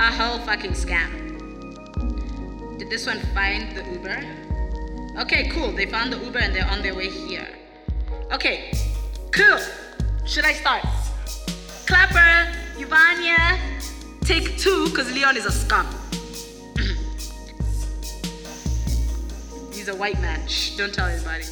A whole fucking scam. Did this one find the Uber? Okay, cool. They found the Uber and they're on their way here. Okay, cool. Should I start? Clapper, Yvania, take two, because Leon is a scum. He's a white man. Shh, don't tell anybody.